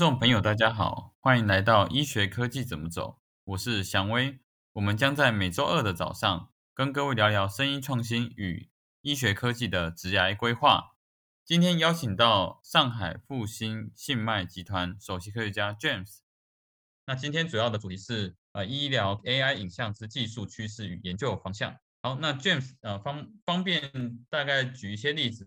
众朋友，大家好，欢迎来到医学科技怎么走，我是祥威。我们将在每周二的早上跟各位聊聊声音创新与医学科技的职涯规划。今天邀请到上海复兴信脉集团首席科学家 James。那今天主要的主题是呃医疗 AI 影像之技术趋势与研究方向。好，那 James 呃方方便大概举一些例子，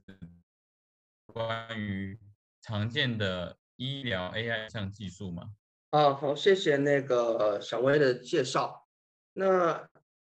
关于常见的。医疗 AI 像技术吗？啊，好，谢谢那个小薇的介绍。那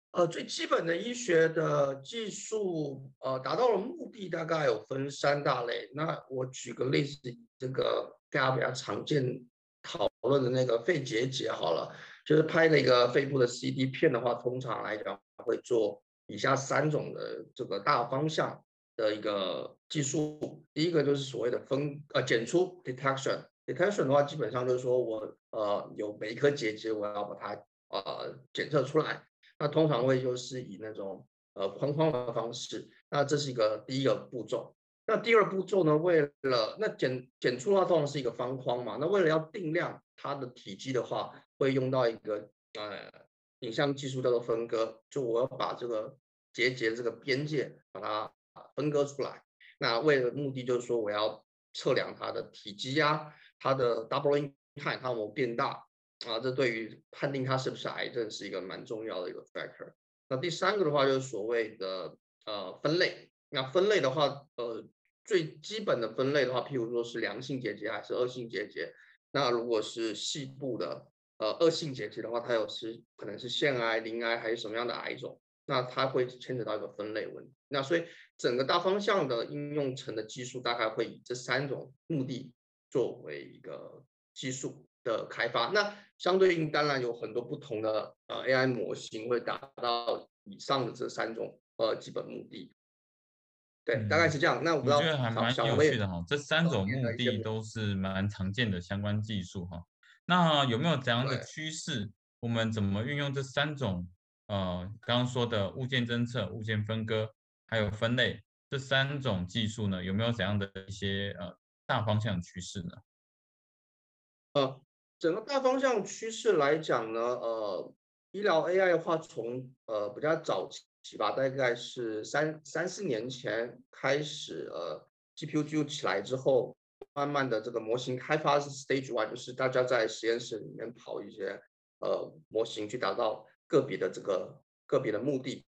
呃，最基本的医学的技术，呃，达到了目的大概有分三大类。那我举个例子，这个大家比较常见讨论的那个肺结节好了，就是拍那个肺部的 CT 片的话，通常来讲会做以下三种的这个大方向。的一个技术，第一个就是所谓的分呃检出 detection detection 的话，基本上就是说我呃有每一颗结节，我要把它呃检测出来。那通常会就是以那种呃框框的方式，那这是一个第一个步骤。那第二步骤呢，为了那检检出的话，通常是一个方框嘛。那为了要定量它的体积的话，会用到一个呃影像技术叫做分割，就我要把这个结节这个边界把它。分割出来，那为了目的就是说，我要测量它的体积啊，它的 doubling time 它有没有变大啊？这对于判定它是不是癌症是一个蛮重要的一个 factor。那第三个的话就是所谓的呃分类。那分类的话，呃最基本的分类的话，譬如说是良性结节还是恶性结节。那如果是细部的呃恶性结节的话，它有是可能是腺癌、鳞癌还是什么样的癌种？那它会牵扯到一个分类问题。那所以整个大方向的应用层的技术大概会以这三种目的作为一个技术的开发。那相对应当然有很多不同的呃 AI 模型会达到以上的这三种呃基本目的。对，大概是这样。那我觉得还蛮有趣的哈，这三种目的都是蛮常见的相关技术哈。那有没有怎样的趋势？我们怎么运用这三种？呃，刚刚说的物件侦测、物件分割，还有分类这三种技术呢，有没有怎样的一些呃大方向趋势呢？呃，整个大方向趋势来讲呢，呃，医疗 AI 的话，从呃比较早期吧，大概是三三四年前开始，呃，GPU 就起来之后，慢慢的这个模型开发是 Stage One，就是大家在实验室里面跑一些呃模型去达到。个别的这个个别的目的，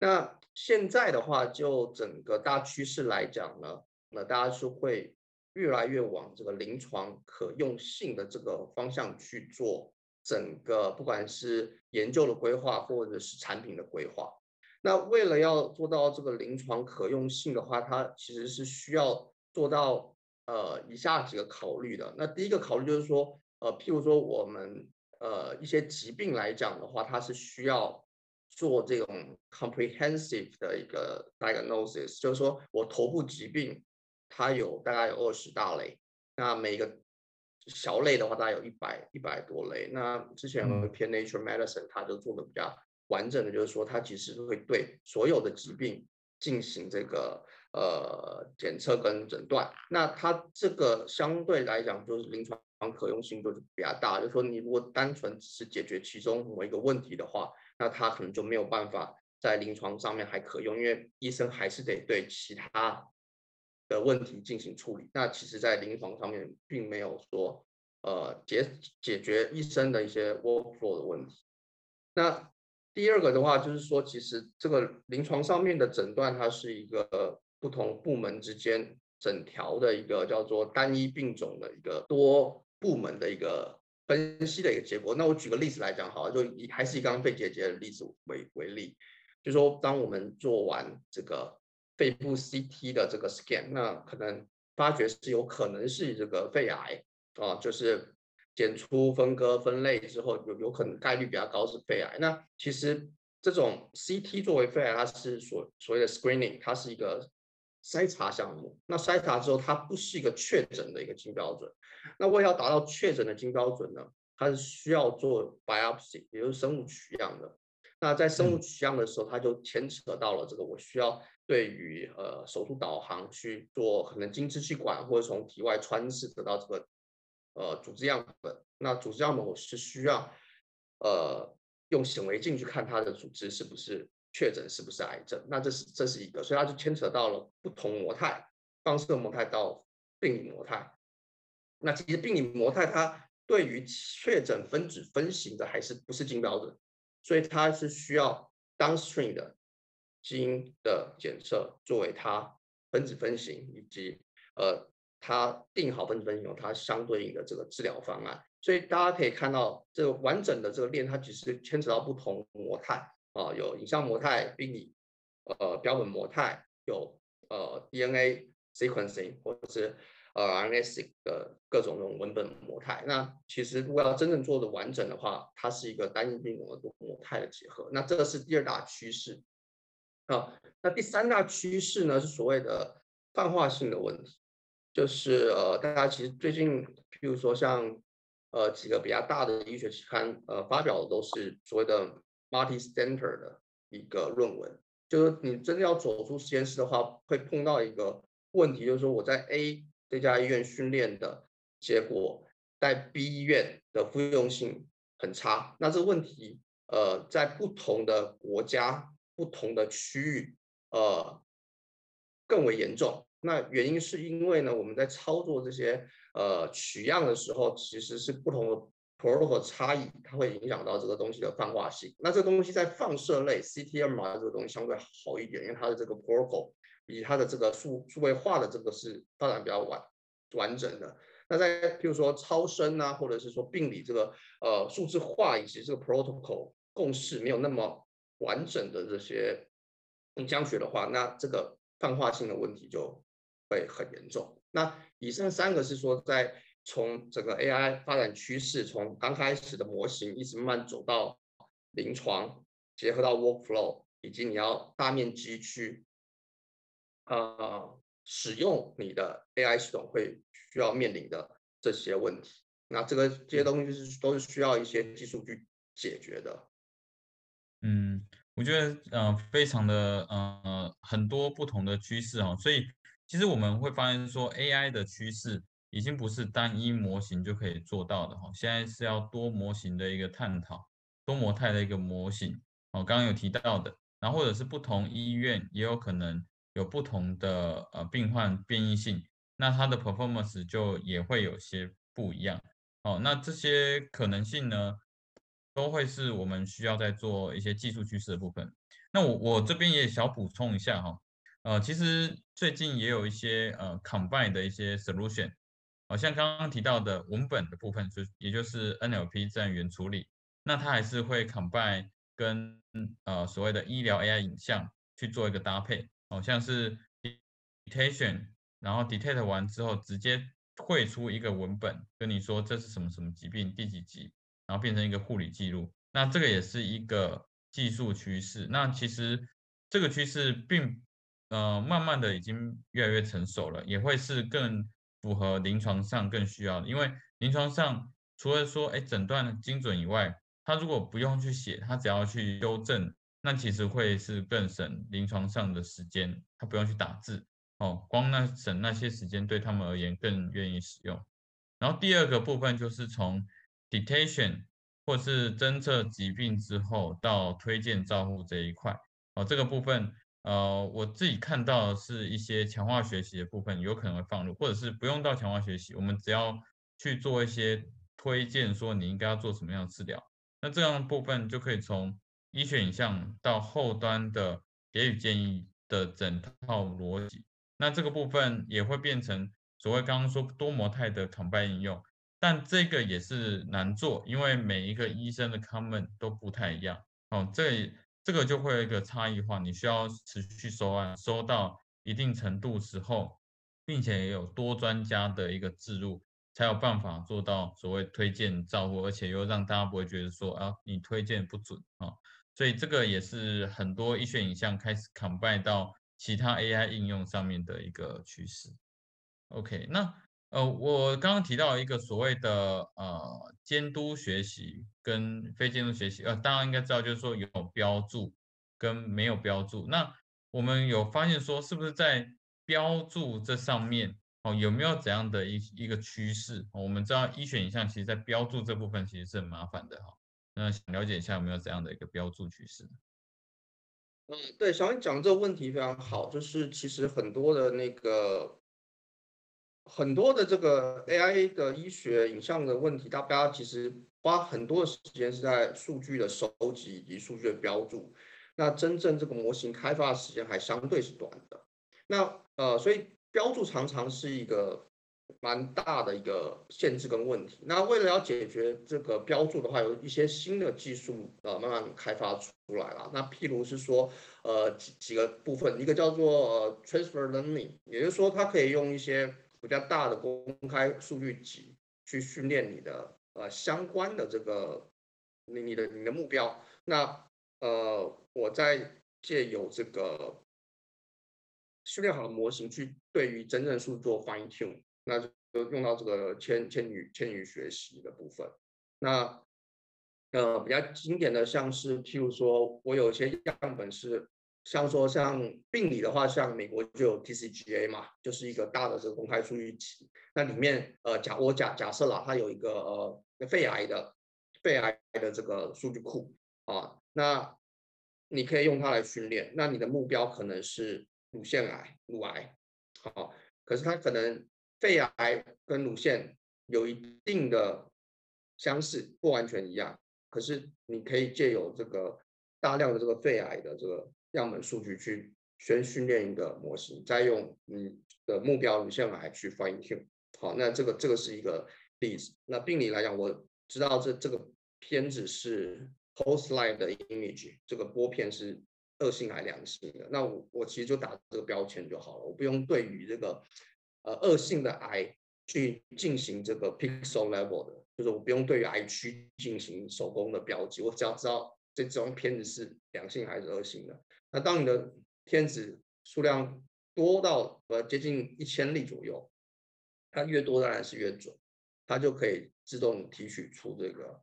那现在的话，就整个大趋势来讲呢，那大家是会越来越往这个临床可用性的这个方向去做整个，不管是研究的规划或者是产品的规划。那为了要做到这个临床可用性的话，它其实是需要做到呃以下几个考虑的。那第一个考虑就是说，呃，譬如说我们。呃，一些疾病来讲的话，它是需要做这种 comprehensive 的一个 diagnosis，就是说我头部疾病它有大概有二十大类，那每个小类的话大概有一百一百多类。那之前偏 Nature Medicine 它就做的比较完整的，就是说它其实会对所有的疾病进行这个呃检测跟诊断。那它这个相对来讲就是临床。可用性就是比较大，就是说你如果单纯只是解决其中某一个问题的话，那它可能就没有办法在临床上面还可用，因为医生还是得对其他的问题进行处理。那其实，在临床上面并没有说呃解解决医生的一些 workflow 的问题。那第二个的话，就是说其实这个临床上面的诊断，它是一个不同部门之间整条的一个叫做单一病种的一个多。部门的一个分析的一个结果。那我举个例子来讲，好了，就以还是以刚刚肺结节的例子为为例，就说当我们做完这个肺部 CT 的这个 scan，那可能发觉是有可能是这个肺癌啊，就是检出分割分类之后，有有可能概率比较高是肺癌。那其实这种 CT 作为肺癌，它是所所谓的 screening，它是一个。筛查项目，那筛查之后，它不是一个确诊的一个金标准。那为了要达到确诊的金标准呢，它是需要做 biopsy，也就是生物取样的。那在生物取样的时候，它就牵扯到了这个，我需要对于呃手术导航去做，可能经支气管或者从体外穿刺得到这个呃组织样本，那组织样本我是需要呃用显微镜去看它的组织是不是确诊是不是癌症，那这是这是一个，所以它就牵扯到了不同模态，放射模态到病理模态。那其实病理模态它对于确诊分子分型的还是不是金标准，所以它是需要 downstream 的基因的检测作为它分子分型以及呃它定好分子分型后它相对应的这个治疗方案。所以大家可以看到这个完整的这个链，它其实牵扯到不同模态啊，有影像模态、病理呃标本模态，有呃 DNA sequencing 或者是。呃，RNA 的各种这种文本模态，那其实如果要真正做的完整的话，它是一个单一病毒的多模态的结合。那这个是第二大趋势啊。那第三大趋势呢，是所谓的泛化性的问题，就是呃，大家其实最近，譬如说像呃几个比较大的医学期刊，呃发表的都是所谓的 multi-center 的一个论文，就是你真的要走出实验室的话，会碰到一个问题，就是说我在 A。这家医院训练的结果，在 B 医院的复用性很差。那这个问题，呃，在不同的国家、不同的区域，呃，更为严重。那原因是因为呢，我们在操作这些呃取样的时候，其实是不同的 protocol 差异，它会影响到这个东西的泛化性。那这个东西在放射类 CTM 这个东西相对好一点，因为它的这个 protocol。以它的这个数数位化的这个是发展比较完完整的。那在譬如说超声啊，或者是说病理这个呃数字化以及这个 protocol 共识没有那么完整的这些影像学的话，那这个泛化性的问题就会很严重。那以上三个是说在从整个 AI 发展趋势，从刚开始的模型一直慢慢走到临床，结合到 workflow，以及你要大面积去。呃，使用你的 AI 系统会需要面临的这些问题，那这个这些东西是都是需要一些技术去解决的。嗯，我觉得呃，非常的呃，很多不同的趋势哦，所以其实我们会发现说，AI 的趋势已经不是单一模型就可以做到的哈，现在是要多模型的一个探讨，多模态的一个模型哦，刚刚有提到的，然后或者是不同医院也有可能。有不同的呃病患变异性，那它的 performance 就也会有些不一样哦。那这些可能性呢，都会是我们需要在做一些技术趋势的部分。那我我这边也小补充一下哈，呃，其实最近也有一些呃 combine 的一些 solution，好像刚刚提到的文本的部分，就也就是 NLP 自然语言处理，那它还是会 combine 跟呃所谓的医疗 AI 影像去做一个搭配。好像是 detection，然后 detect 完之后，直接绘出一个文本，跟你说这是什么什么疾病，第几集，然后变成一个护理记录。那这个也是一个技术趋势。那其实这个趋势并呃慢慢的已经越来越成熟了，也会是更符合临床上更需要的。因为临床上除了说哎诊断精准以外，他如果不用去写，他只要去修正。那其实会是更省临床上的时间，他不用去打字哦，光那省那些时间对他们而言更愿意使用。然后第二个部分就是从 detection 或是侦测疾病之后到推荐照护这一块哦，这个部分呃我自己看到是一些强化学习的部分有可能会放入，或者是不用到强化学习，我们只要去做一些推荐，说你应该要做什么样的治疗，那这样部分就可以从。医学影像到后端的给予建议的整套逻辑，那这个部分也会变成所谓刚刚说多模态的 combine 应用，但这个也是难做，因为每一个医生的 comment 都不太一样哦，这这个就会有一个差异化，你需要持续收案，收到一定程度时候，并且也有多专家的一个置入。才有办法做到所谓推荐照顾，而且又让大家不会觉得说啊，你推荐不准啊。所以这个也是很多医学影像开始 combine 到其他 AI 应用上面的一个趋势。OK，那呃，我刚刚提到一个所谓的呃监督学习跟非监督学习，呃，大家应该知道就是说有标注跟没有标注。那我们有发现说，是不是在标注这上面？哦，有没有怎样的一一个趋势？我们知道医学影像其实在标注这部分其实是很麻烦的哈。那想了解一下有没有怎样的一个标注趋势？嗯，对，小英讲这个问题非常好，就是其实很多的那个很多的这个 AI 的医学影像的问题，大家其实花很多的时间是在数据的收集以及数据的标注。那真正这个模型开发的时间还相对是短的。那呃，所以标注常常是一个蛮大的一个限制跟问题。那为了要解决这个标注的话，有一些新的技术呃慢慢开发出来了。那譬如是说呃几几个部分，一个叫做呃 transfer learning，也就是说它可以用一些比较大的公开数据集去训练你的呃相关的这个你你的你的目标。那呃我在借由这个。训练好的模型去对于真正数做 fine tune，那就用到这个千千语千语学习的部分。那呃比较经典的像是譬如说我有些样本是像说像病理的话，像美国就有 TCGA 嘛，就是一个大的这个公开数据集。那里面呃假我假假设了它有一个呃肺癌的肺癌的这个数据库啊，那你可以用它来训练。那你的目标可能是。乳腺癌、乳癌，好，可是它可能肺癌跟乳腺有一定的相似，不完全一样。可是你可以借由这个大量的这个肺癌的这个样本数据去先训练一个模型，再用你的目标乳腺癌去 fine tune。好，那这个这个是一个例子。那病理来讲，我知道这这个片子是 post line 的 image，这个玻片是。恶性还良性的，那我我其实就打这个标签就好了，我不用对于这个呃恶性的癌去进行这个 pixel level 的，就是我不用对于癌区进行手工的标记，我只要知道这张片子是良性还是恶性的。那当你的片子数量多到呃接近一千例左右，它越多当然是越准，它就可以自动提取出这个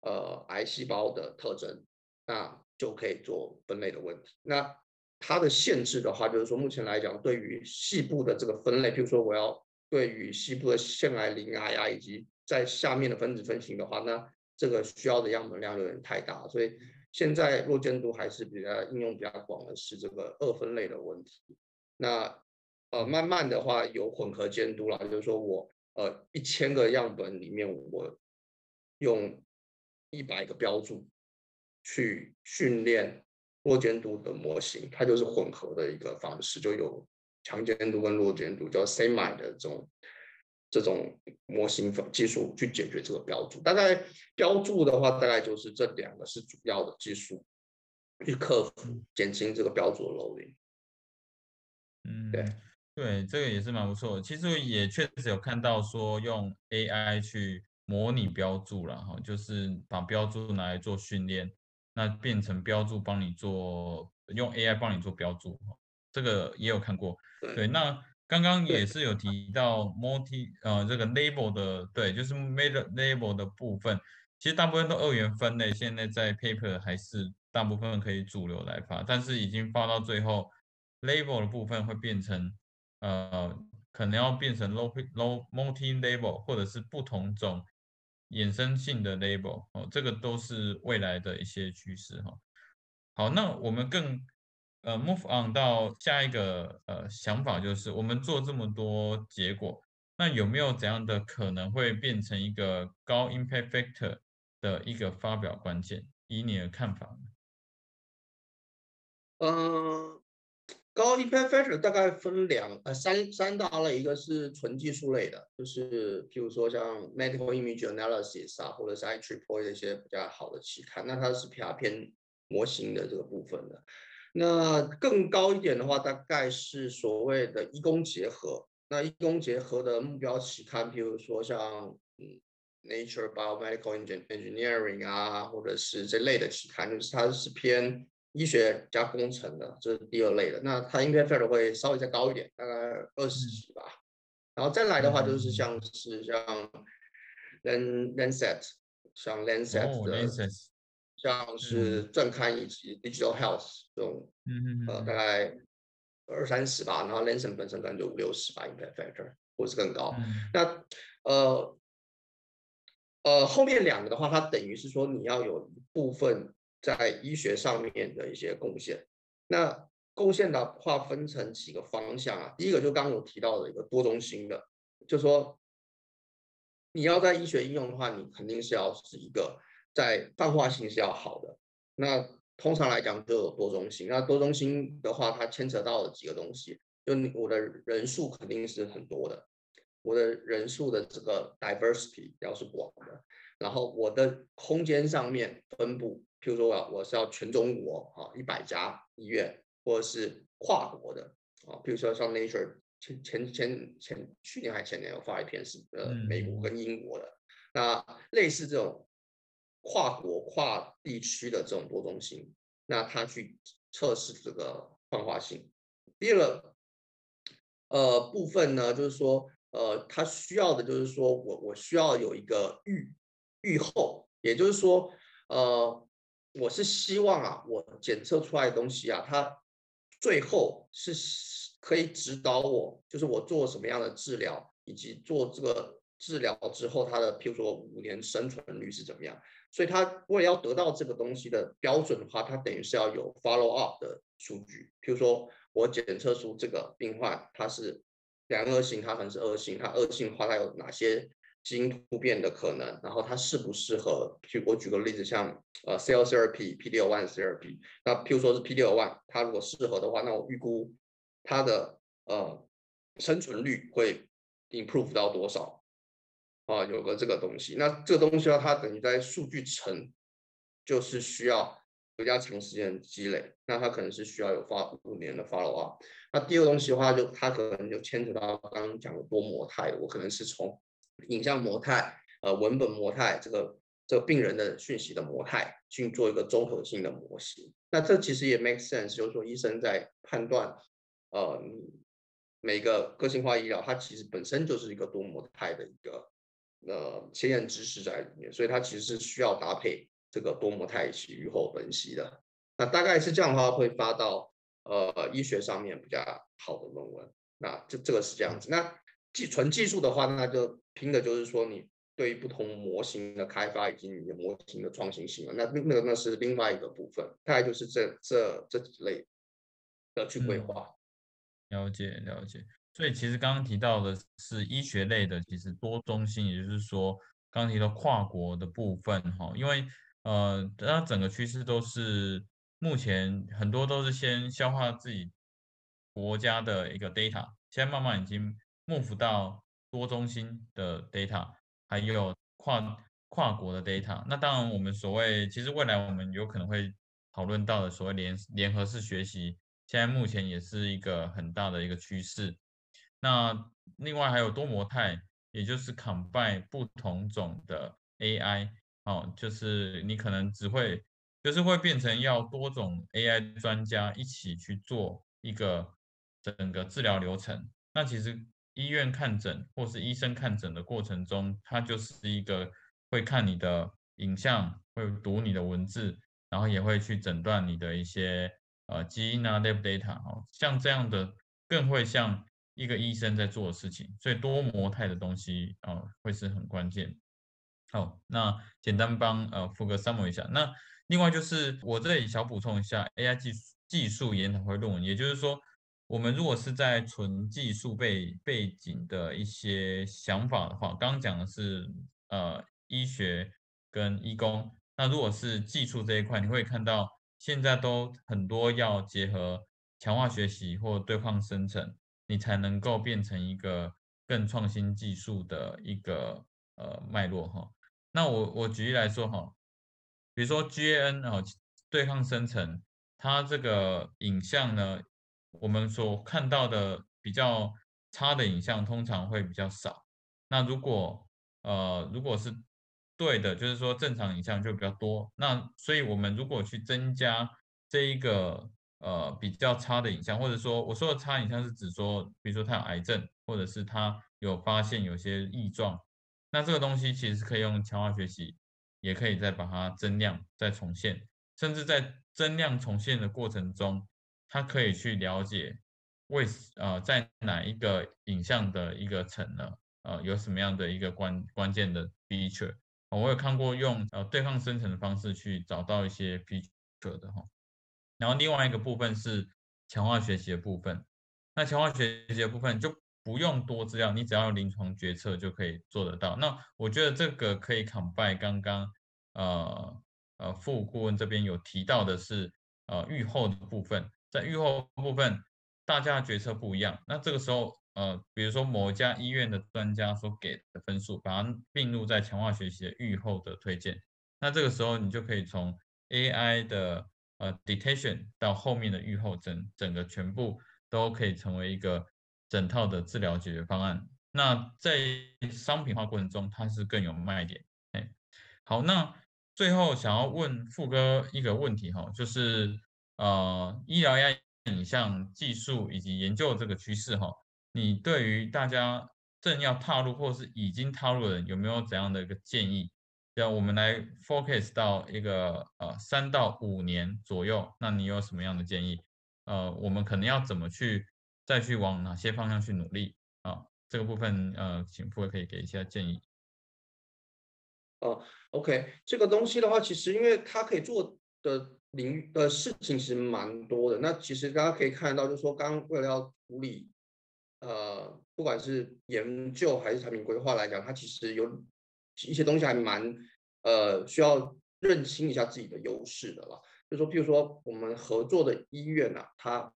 呃癌细胞的特征。那就可以做分类的问题。那它的限制的话，就是说目前来讲，对于细部的这个分类，比如说我要对于细部的腺癌、鳞癌啊，以及在下面的分子分型的话，那这个需要的样本量有点太大，所以现在弱监督还是比较应用比较广的是这个二分类的问题。那呃，慢慢的话有混合监督了，就是说我呃一千个样本里面，我用一百个标注。去训练弱监督的模型，它就是混合的一个方式，就有强监督跟弱监督，叫 semi 的这种这种模型技术去解决这个标注。大概标注的话，大概就是这两个是主要的技术，去克服减轻这个标注的 loading。嗯，对对，这个也是蛮不错的。其实也确实有看到说用 AI 去模拟标注了哈，就是把标注拿来做训练。那变成标注帮你做，用 AI 帮你做标注，这个也有看过。对，那刚刚也是有提到 multi 呃这个 label 的，对，就是 made label 的部分，其实大部分都二元分类，现在在 paper 还是大部分可以主流来发，但是已经发到最后，label 的部分会变成呃可能要变成 low low multi label 或者是不同种。衍生性的 label 哦，这个都是未来的一些趋势哈。好，那我们更呃 move on 到下一个呃想法，就是我们做这么多结果，那有没有怎样的可能会变成一个高 impact factor 的一个发表关键？以你的看法呢？嗯。高 impact factor 大概分两呃三三大类，一个是纯技术类的，就是譬如说像 medical image analysis 啊，或者是 i triple 的一些比较好的期刊，那它是比较偏模型的这个部分的。那更高一点的话，大概是所谓的医工结合。那医工结合的目标期刊，比如说像嗯 Nature Biomedical Engineering 啊，或者是这类的期刊，就是它是偏。医学加工程的，这是第二类的。那它 impact factor 会稍微再高一点，大概二十几吧。然后再来的话，就是像是像 Lan Lancet，像 Lancet 的，像是正刊以及 Digital Health 这种，呃，大概二三十吧。然后 Lancet 本身可能就五六十吧，impact factor。或是更高。那呃呃后面两个的话，它等于是说你要有一部分在医学上面的一些贡献。那贡献的话分成几个方向啊，第一个就刚刚我提到的一个多中心的，就说你要在医学应用的话，你肯定是要是一个在泛化性是要好的。那通常来讲就有多中心，那多中心的话，它牵扯到了几个东西，就我的人数肯定是很多的，我的人数的这个 diversity 要是广的，然后我的空间上面分布，譬如说我要我是要全中国啊一百家医院。或者是跨国的啊，譬如说像 Nature 前前前前去年还前年有发一篇是呃美国跟英国的，那类似这种跨国跨地区的这种多中心，那他去测试这个泛化性。第二个呃部分呢，就是说呃他需要的就是说我我需要有一个预预后，也就是说呃我是希望啊我检测出来的东西啊它。最后是可以指导我，就是我做什么样的治疗，以及做这个治疗之后，它的譬如说五年生存率是怎么样。所以，他为了要得到这个东西的标准的话，它等于是要有 follow up 的数据。譬如说我检测出这个病患他是良恶性，他可能是恶性，他恶性的话，他有哪些？基因突变的可能，然后它适不适合？举我举个例子，像呃，cell therapy、p d l one therapy，那譬如说是 PDL1，它如果适合的话，那我预估它的呃生存率会 improve 到多少？啊，有个这个东西，那这个东西呢，它等于在数据层，就是需要比较长时间积累，那它可能是需要有发五年的 follow up。那第二个东西的话，就它可能就牵扯到刚刚讲的多模态，我可能是从影像模态，呃，文本模态，这个这个病人的讯息的模态，去做一个综合性的模型。那这其实也 make sense，就是说医生在判断，呃，每个个性化医疗，它其实本身就是一个多模态的一个呃先验知识在里面，所以它其实是需要搭配这个多模态以及预后分析的。那大概是这样的话，会发到呃医学上面比较好的论文。那这这个是这样子。那技纯技术的话，那就拼的就是说你对于不同模型的开发以及你的模型的创新性了。那那个那是另外一个部分，大概就是这这这几类的去规划。了解了解。所以其实刚刚提到的是医学类的，其实多中心，也就是说刚刚提到跨国的部分哈，因为呃，它整个趋势都是目前很多都是先消化自己国家的一个 data，现在慢慢已经。move 到多中心的 data，还有跨跨国的 data。那当然，我们所谓其实未来我们有可能会讨论到的所谓联联合式学习，现在目前也是一个很大的一个趋势。那另外还有多模态，也就是 combine 不同种的 AI，哦，就是你可能只会就是会变成要多种 AI 专家一起去做一个整个治疗流程。那其实。医院看诊或是医生看诊的过程中，他就是一个会看你的影像，会读你的文字，然后也会去诊断你的一些呃基因啊，lab data 哦，像这样的更会像一个医生在做的事情，所以多模态的东西啊会是很关键。好，那简单帮呃福哥 summar 一下，那另外就是我这里小补充一下 AI 技术技术研讨会论文，也就是说。我们如果是在纯技术背背景的一些想法的话，刚刚讲的是呃医学跟医工，那如果是技术这一块，你会看到现在都很多要结合强化学习或对抗生成，你才能够变成一个更创新技术的一个呃脉络哈。那我我举例来说哈，比如说 GAN 哦对抗生成，它这个影像呢。我们所看到的比较差的影像通常会比较少。那如果呃如果是对的，就是说正常影像就比较多。那所以我们如果去增加这一个呃比较差的影像，或者说我说的差影像是指说，比如说他有癌症，或者是他有发现有些异状，那这个东西其实是可以用强化学习，也可以再把它增量再重现，甚至在增量重现的过程中。它可以去了解为呃在哪一个影像的一个层呢？呃，有什么样的一个关关键的 feature？我有看过用呃对抗生成的方式去找到一些 feature 的哈。然后另外一个部分是强化学习的部分。那强化学习的部分就不用多资料，你只要临床决策就可以做得到。那我觉得这个可以 combine 刚刚呃呃副顾问这边有提到的是呃预后的部分，在预后部分大家的决策不一样，那这个时候。呃，比如说某家医院的专家所给的分数，把它并入在强化学习的预后的推荐，那这个时候你就可以从 AI 的呃 detection 到后面的预后整整个全部都可以成为一个整套的治疗解决方案。那在商品化过程中，它是更有卖点。哎，好，那最后想要问富哥一个问题哈，就是呃医疗 AI 影像技术以及研究这个趋势哈。你对于大家正要踏入或是已经踏入的人，有没有怎样的一个建议？让我们来 focus 到一个呃三到五年左右，那你有什么样的建议？呃，我们可能要怎么去再去往哪些方向去努力啊？这个部分呃，请傅可以给一下建议。哦，OK，这个东西的话，其实因为它可以做的领域的事情其实蛮多的。那其实大家可以看到，就是说刚刚为了要处理。呃，不管是研究还是产品规划来讲，它其实有一些东西还蛮呃需要认清一下自己的优势的了。就说，譬如说我们合作的医院啊，它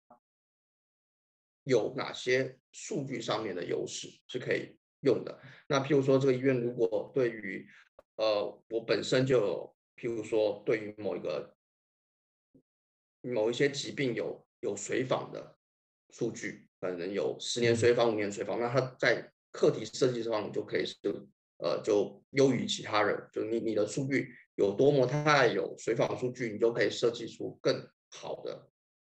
有哪些数据上面的优势是可以用的？那譬如说这个医院如果对于呃我本身就有，譬如说对于某一个某一些疾病有有随访的数据。可能有十年随访、五年随访，那它在课题设计上就可以就呃就优于其他人。就你你的数据有多模态，有随访数据，你就可以设计出更好的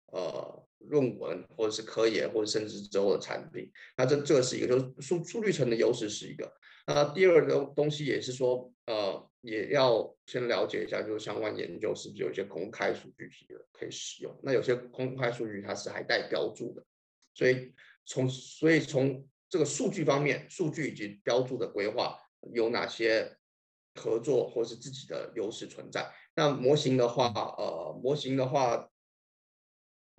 呃论文，或者是科研，或者甚至之后的产品。那这这是一个，就是数数据层的优势是一个。那第二个东西也是说，呃，也要先了解一下，就是相关研究是不是有一些公开数据集的可以使用。那有些公开数据它是还带标注的。所以从所以从这个数据方面，数据以及标注的规划有哪些合作或是自己的优势存在？那模型的话，呃，模型的话，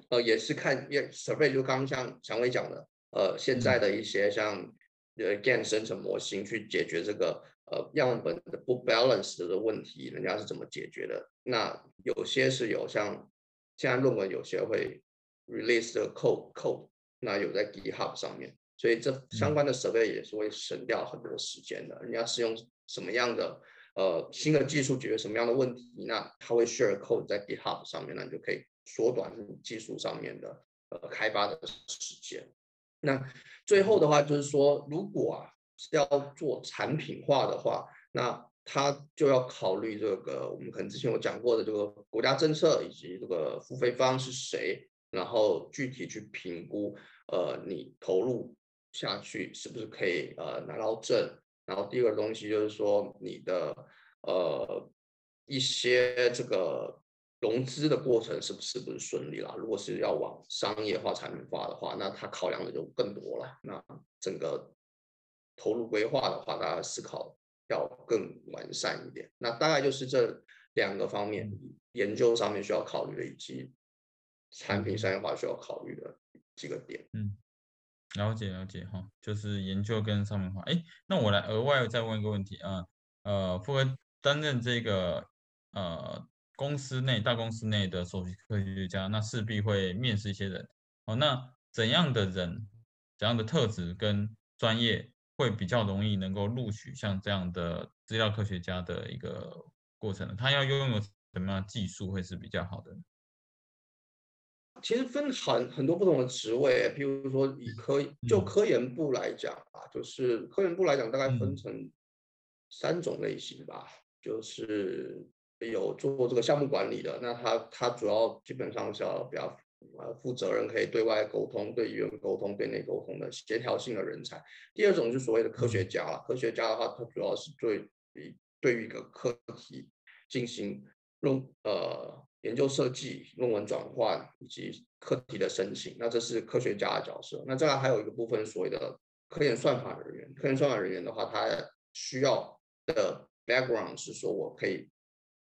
呃，也是看也 survey 就刚刚像强伟讲的，呃，现在的一些像呃 GAN 生成模型去解决这个呃样本的不 balance 的问题，人家是怎么解决的？那有些是有像现在论文有些会 release 的 code code。那有在 GitHub 上面，所以这相关的设备也是会省掉很多时间的。你要使用什么样的呃新的技术解决什么样的问题，那它会 share code 在 GitHub 上面，那你就可以缩短技术上面的呃开发的时间。那最后的话就是说，如果啊是要做产品化的话，那它就要考虑这个我们可能之前有讲过的这个国家政策以及这个付费方是谁，然后具体去评估。呃，你投入下去是不是可以呃拿到证？然后第二个东西就是说你的呃一些这个融资的过程是不是不是顺利啦？如果是要往商业化、产品化的话，那它考量的就更多了。那整个投入规划的话，大家思考要更完善一点。那大概就是这两个方面，研究上面需要考虑的，以及产品商业化需要考虑的。几个点，嗯，了解了解哈，就是研究跟商品化。哎，那我来额外再问一个问题啊，呃，富哥担任这个呃公司内大公司内的首席科学家，那势必会面试一些人。哦，那怎样的人，怎样的特质跟专业会比较容易能够录取像这样的资料科学家的一个过程？他要拥有什么样技术会是比较好的？其实分很很多不同的职位，譬如说以科就科研部来讲啊，就是科研部来讲大概分成三种类型吧，就是有做这个项目管理的，那他他主要基本上是要比较呃负责任，可以对外沟通、对医院沟通、对内沟通的协调性的人才。第二种就是所谓的科学家了，科学家的话，他主要是对对于一个课题进行论呃研究设计、论文转换以及课题的申请，那这是科学家的角色。那再来还有一个部分，所谓的科研算法人员。科研算法人员的话，他需要的 background 是说我可以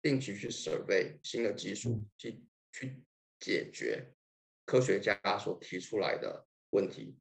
定期去 survey 新的技术，去去解决科学家所提出来的问题。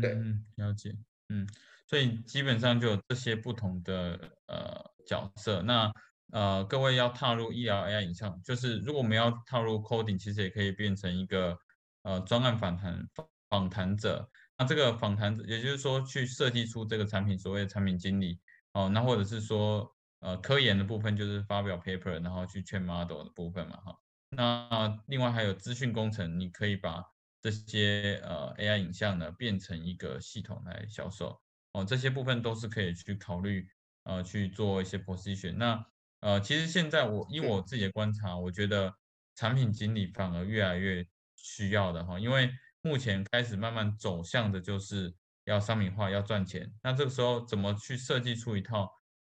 对，了解，嗯，所以基本上就有这些不同的呃角色。那呃，各位要踏入医疗 AI 影像，就是如果我们要踏入 coding，其实也可以变成一个呃专案访谈访谈者。那这个访谈者，也就是说去设计出这个产品，所谓的产品经理哦。那或者是说呃科研的部分，就是发表 paper，然后去劝 model 的部分嘛，哈。那另外还有资讯工程，你可以把这些呃 AI 影像呢变成一个系统来销售哦。这些部分都是可以去考虑呃去做一些 position。那呃，其实现在我以我自己的观察，我觉得产品经理反而越来越需要的哈，因为目前开始慢慢走向的就是要商品化、要赚钱。那这个时候怎么去设计出一套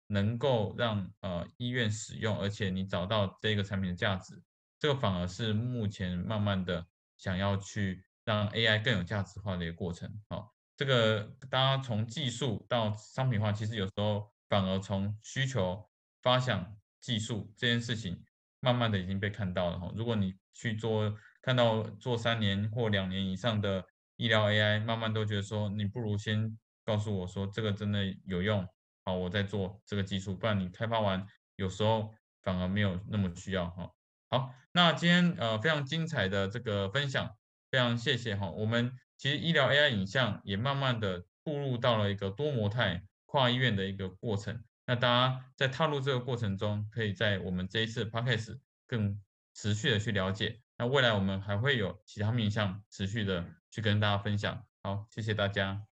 能够让呃医院使用，而且你找到这个产品的价值，这个反而是目前慢慢的想要去让 AI 更有价值化的一个过程。好，这个大家从技术到商品化，其实有时候反而从需求。发想技术这件事情，慢慢的已经被看到了哈。如果你去做，看到做三年或两年以上的医疗 AI，慢慢都觉得说，你不如先告诉我说这个真的有用，好，我在做这个技术，不然你开发完，有时候反而没有那么需要哈。好，那今天呃非常精彩的这个分享，非常谢谢哈。我们其实医疗 AI 影像也慢慢的步入到了一个多模态跨医院的一个过程。那大家在踏入这个过程中，可以在我们这一次 podcast 更持续的去了解。那未来我们还会有其他面向持续的去跟大家分享。好，谢谢大家。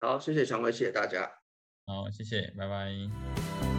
好，谢谢常威，谢谢大家。好，谢谢，拜拜。